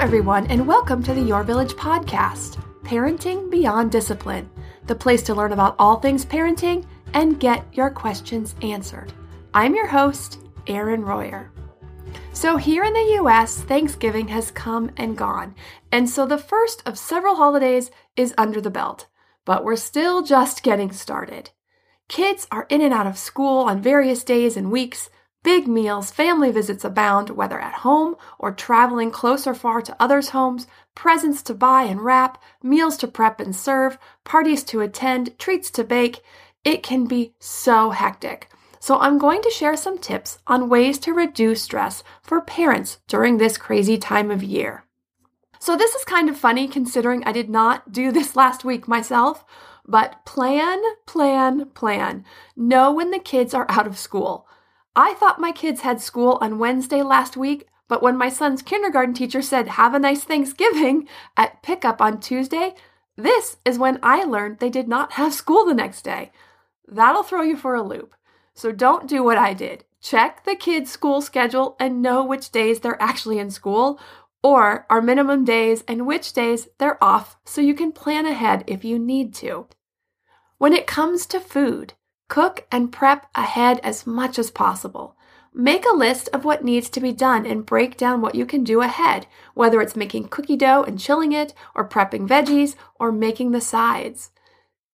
Everyone, and welcome to the Your Village podcast Parenting Beyond Discipline, the place to learn about all things parenting and get your questions answered. I'm your host, Erin Royer. So, here in the US, Thanksgiving has come and gone, and so the first of several holidays is under the belt, but we're still just getting started. Kids are in and out of school on various days and weeks. Big meals, family visits abound, whether at home or traveling close or far to others' homes, presents to buy and wrap, meals to prep and serve, parties to attend, treats to bake. It can be so hectic. So, I'm going to share some tips on ways to reduce stress for parents during this crazy time of year. So, this is kind of funny considering I did not do this last week myself, but plan, plan, plan. Know when the kids are out of school. I thought my kids had school on Wednesday last week, but when my son's kindergarten teacher said, Have a nice Thanksgiving at pickup on Tuesday, this is when I learned they did not have school the next day. That'll throw you for a loop. So don't do what I did. Check the kids' school schedule and know which days they're actually in school or our minimum days and which days they're off so you can plan ahead if you need to. When it comes to food, Cook and prep ahead as much as possible. Make a list of what needs to be done and break down what you can do ahead, whether it's making cookie dough and chilling it, or prepping veggies, or making the sides.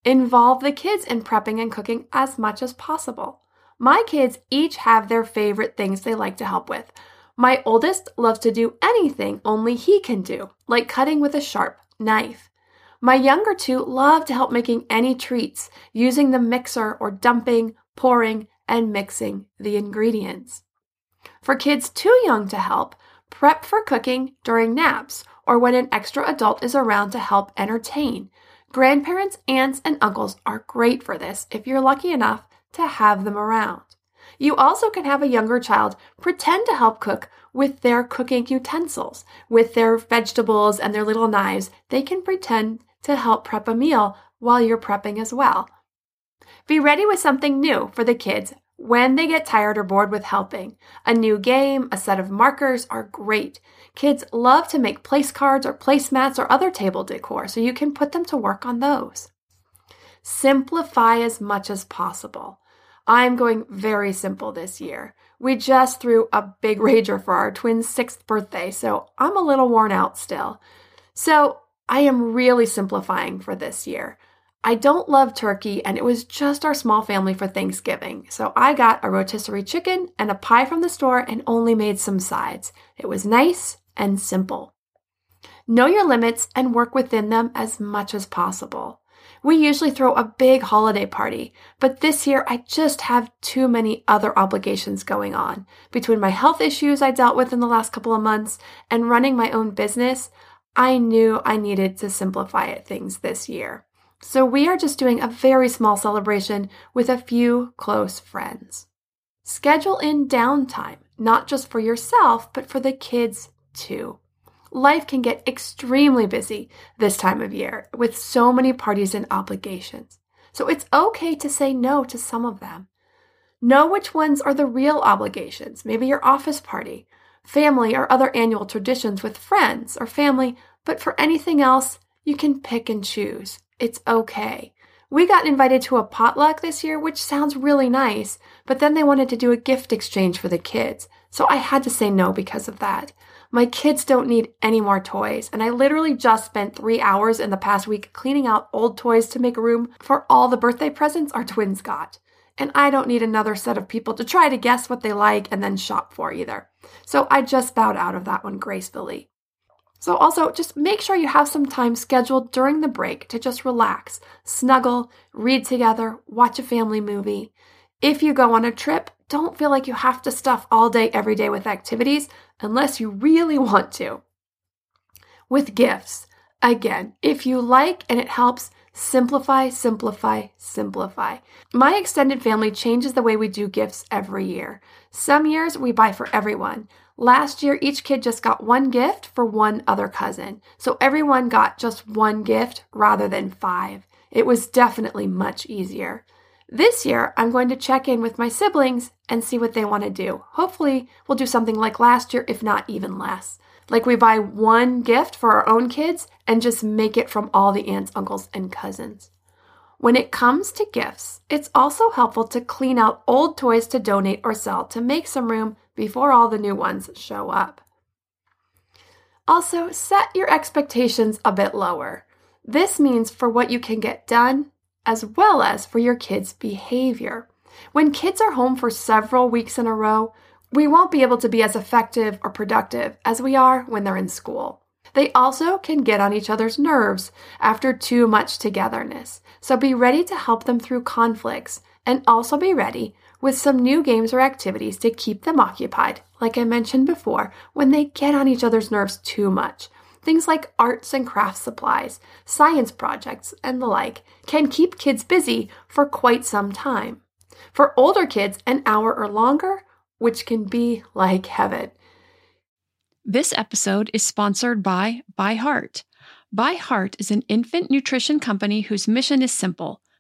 Involve the kids in prepping and cooking as much as possible. My kids each have their favorite things they like to help with. My oldest loves to do anything only he can do, like cutting with a sharp knife. My younger two love to help making any treats, using the mixer or dumping, pouring, and mixing the ingredients. For kids too young to help, prep for cooking during naps or when an extra adult is around to help entertain. Grandparents, aunts, and uncles are great for this if you're lucky enough to have them around. You also can have a younger child pretend to help cook with their cooking utensils, with their vegetables and their little knives. They can pretend to help prep a meal while you're prepping as well. Be ready with something new for the kids when they get tired or bored with helping. A new game, a set of markers are great. Kids love to make place cards or placemats or other table decor, so you can put them to work on those. Simplify as much as possible. I'm going very simple this year. We just threw a big rager for our twins' sixth birthday, so I'm a little worn out still. So I am really simplifying for this year. I don't love turkey, and it was just our small family for Thanksgiving. So I got a rotisserie chicken and a pie from the store and only made some sides. It was nice and simple. Know your limits and work within them as much as possible. We usually throw a big holiday party, but this year I just have too many other obligations going on. Between my health issues I dealt with in the last couple of months and running my own business, I knew I needed to simplify things this year. So we are just doing a very small celebration with a few close friends. Schedule in downtime, not just for yourself, but for the kids too. Life can get extremely busy this time of year with so many parties and obligations. So it's okay to say no to some of them. Know which ones are the real obligations, maybe your office party, family, or other annual traditions with friends or family, but for anything else, you can pick and choose. It's okay. We got invited to a potluck this year, which sounds really nice, but then they wanted to do a gift exchange for the kids, so I had to say no because of that. My kids don't need any more toys, and I literally just spent three hours in the past week cleaning out old toys to make room for all the birthday presents our twins got. And I don't need another set of people to try to guess what they like and then shop for either. So I just bowed out of that one gracefully. So, also, just make sure you have some time scheduled during the break to just relax, snuggle, read together, watch a family movie. If you go on a trip, don't feel like you have to stuff all day every day with activities unless you really want to. With gifts, again, if you like and it helps, simplify, simplify, simplify. My extended family changes the way we do gifts every year. Some years we buy for everyone. Last year, each kid just got one gift for one other cousin. So everyone got just one gift rather than five. It was definitely much easier. This year, I'm going to check in with my siblings and see what they want to do. Hopefully, we'll do something like last year, if not even less. Like we buy one gift for our own kids and just make it from all the aunts, uncles, and cousins. When it comes to gifts, it's also helpful to clean out old toys to donate or sell to make some room before all the new ones show up. Also, set your expectations a bit lower. This means for what you can get done, as well as for your kids' behavior. When kids are home for several weeks in a row, we won't be able to be as effective or productive as we are when they're in school. They also can get on each other's nerves after too much togetherness, so be ready to help them through conflicts and also be ready with some new games or activities to keep them occupied, like I mentioned before, when they get on each other's nerves too much. Things like arts and crafts supplies, science projects, and the like can keep kids busy for quite some time. For older kids, an hour or longer, which can be like heaven. This episode is sponsored by ByHeart. ByHeart is an infant nutrition company whose mission is simple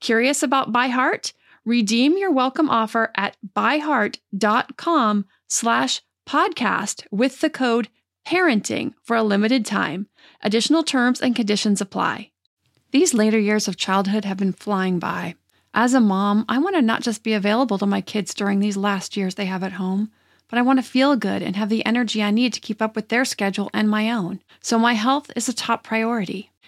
Curious about ByHeart? Redeem your welcome offer at byheart.com slash podcast with the code parenting for a limited time. Additional terms and conditions apply. These later years of childhood have been flying by. As a mom, I want to not just be available to my kids during these last years they have at home, but I want to feel good and have the energy I need to keep up with their schedule and my own. So my health is a top priority.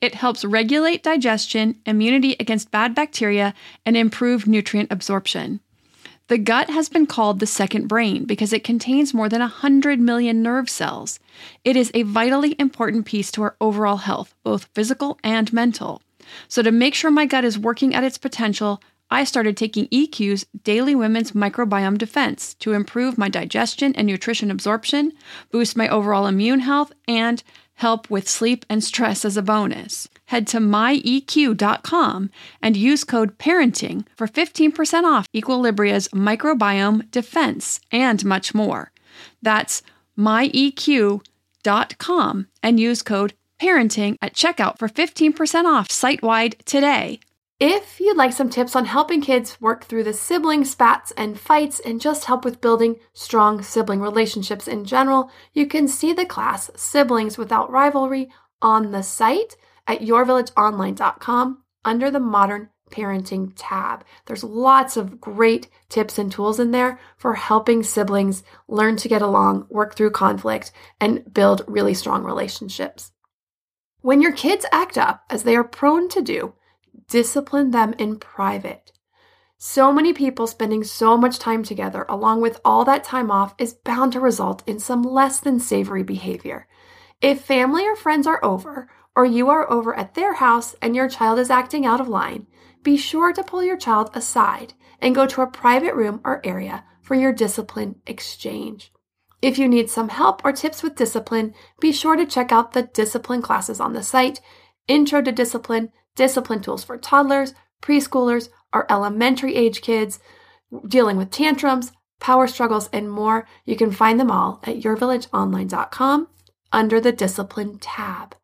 It helps regulate digestion, immunity against bad bacteria, and improve nutrient absorption. The gut has been called the second brain because it contains more than 100 million nerve cells. It is a vitally important piece to our overall health, both physical and mental. So, to make sure my gut is working at its potential, I started taking EQ's Daily Women's Microbiome Defense to improve my digestion and nutrition absorption, boost my overall immune health, and help with sleep and stress as a bonus. Head to myeq.com and use code parenting for 15% off Equilibria's microbiome defense and much more. That's myeq.com and use code parenting at checkout for 15% off site wide today. If you'd like some tips on helping kids work through the sibling spats and fights and just help with building strong sibling relationships in general, you can see the class Siblings Without Rivalry on the site at yourvillageonline.com under the Modern Parenting tab. There's lots of great tips and tools in there for helping siblings learn to get along, work through conflict, and build really strong relationships. When your kids act up, as they are prone to do, discipline them in private. So many people spending so much time together, along with all that time off, is bound to result in some less than savory behavior. If family or friends are over, or you are over at their house and your child is acting out of line, be sure to pull your child aside and go to a private room or area for your discipline exchange. If you need some help or tips with discipline, be sure to check out the discipline classes on the site Intro to Discipline, Discipline Tools for Toddlers, Preschoolers, or Elementary Age Kids, Dealing with Tantrums, Power Struggles, and more. You can find them all at yourvillageonline.com under the Discipline tab.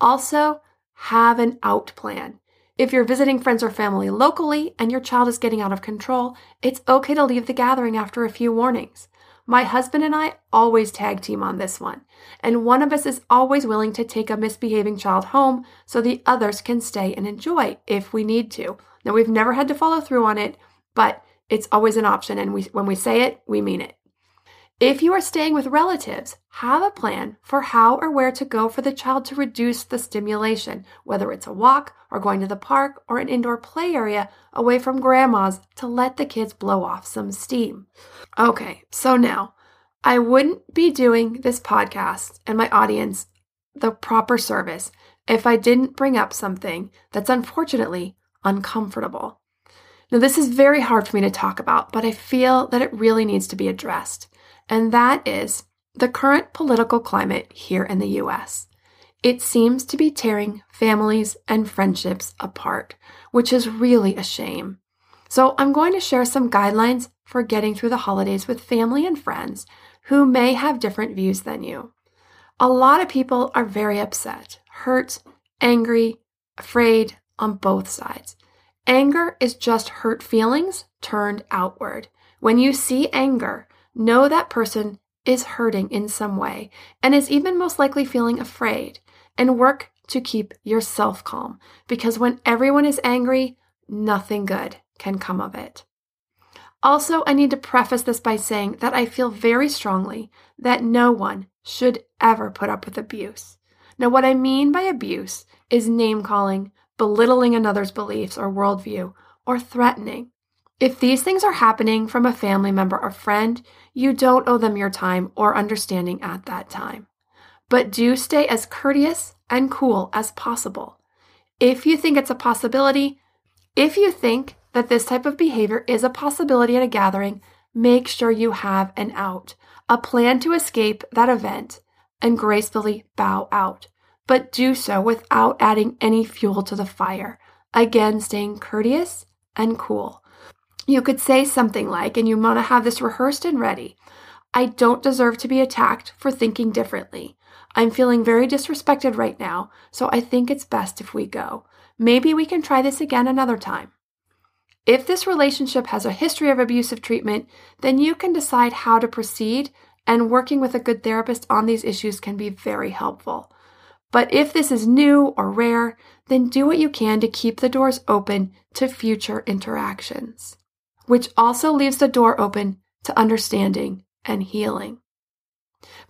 Also, have an out plan. If you're visiting friends or family locally and your child is getting out of control, it's okay to leave the gathering after a few warnings. My husband and I always tag team on this one, and one of us is always willing to take a misbehaving child home so the others can stay and enjoy if we need to. Now, we've never had to follow through on it, but it's always an option, and we, when we say it, we mean it. If you are staying with relatives, have a plan for how or where to go for the child to reduce the stimulation, whether it's a walk or going to the park or an indoor play area away from grandma's to let the kids blow off some steam. Okay, so now I wouldn't be doing this podcast and my audience the proper service if I didn't bring up something that's unfortunately uncomfortable. Now, this is very hard for me to talk about, but I feel that it really needs to be addressed and that is the current political climate here in the US. It seems to be tearing families and friendships apart, which is really a shame. So, I'm going to share some guidelines for getting through the holidays with family and friends who may have different views than you. A lot of people are very upset, hurt, angry, afraid on both sides. Anger is just hurt feelings turned outward. When you see anger, Know that person is hurting in some way and is even most likely feeling afraid, and work to keep yourself calm because when everyone is angry, nothing good can come of it. Also, I need to preface this by saying that I feel very strongly that no one should ever put up with abuse. Now, what I mean by abuse is name calling, belittling another's beliefs or worldview, or threatening. If these things are happening from a family member or friend, you don't owe them your time or understanding at that time. But do stay as courteous and cool as possible. If you think it's a possibility, if you think that this type of behavior is a possibility at a gathering, make sure you have an out, a plan to escape that event, and gracefully bow out. But do so without adding any fuel to the fire. Again, staying courteous and cool. You could say something like, and you want to have this rehearsed and ready I don't deserve to be attacked for thinking differently. I'm feeling very disrespected right now, so I think it's best if we go. Maybe we can try this again another time. If this relationship has a history of abusive treatment, then you can decide how to proceed, and working with a good therapist on these issues can be very helpful. But if this is new or rare, then do what you can to keep the doors open to future interactions which also leaves the door open to understanding and healing.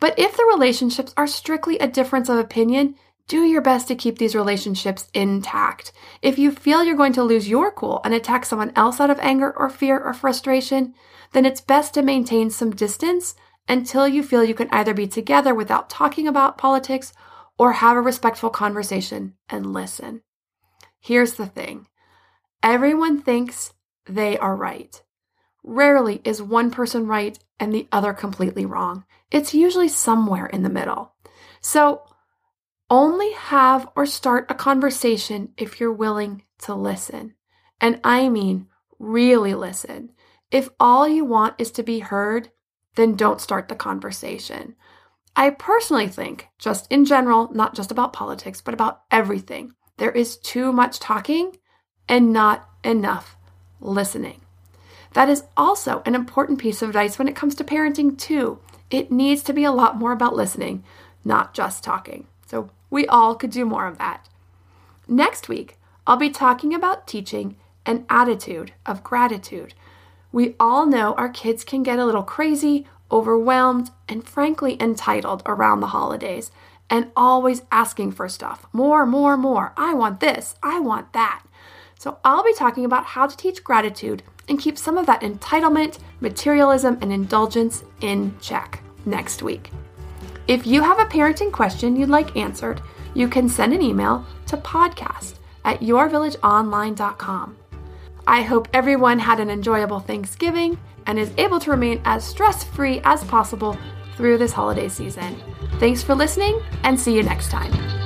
But if the relationships are strictly a difference of opinion, do your best to keep these relationships intact. If you feel you're going to lose your cool and attack someone else out of anger or fear or frustration, then it's best to maintain some distance until you feel you can either be together without talking about politics or have a respectful conversation and listen. Here's the thing everyone thinks they are right. Rarely is one person right and the other completely wrong. It's usually somewhere in the middle. So, only have or start a conversation if you're willing to listen. And I mean, really listen. If all you want is to be heard, then don't start the conversation. I personally think, just in general, not just about politics, but about everything, there is too much talking and not enough listening. That is also an important piece of advice when it comes to parenting, too. It needs to be a lot more about listening, not just talking. So we all could do more of that. Next week, I'll be talking about teaching an attitude of gratitude. We all know our kids can get a little crazy, overwhelmed, and frankly entitled around the holidays and always asking for stuff more, more, more. I want this, I want that. So, I'll be talking about how to teach gratitude and keep some of that entitlement, materialism, and indulgence in check next week. If you have a parenting question you'd like answered, you can send an email to podcast at yourvillageonline.com. I hope everyone had an enjoyable Thanksgiving and is able to remain as stress free as possible through this holiday season. Thanks for listening and see you next time.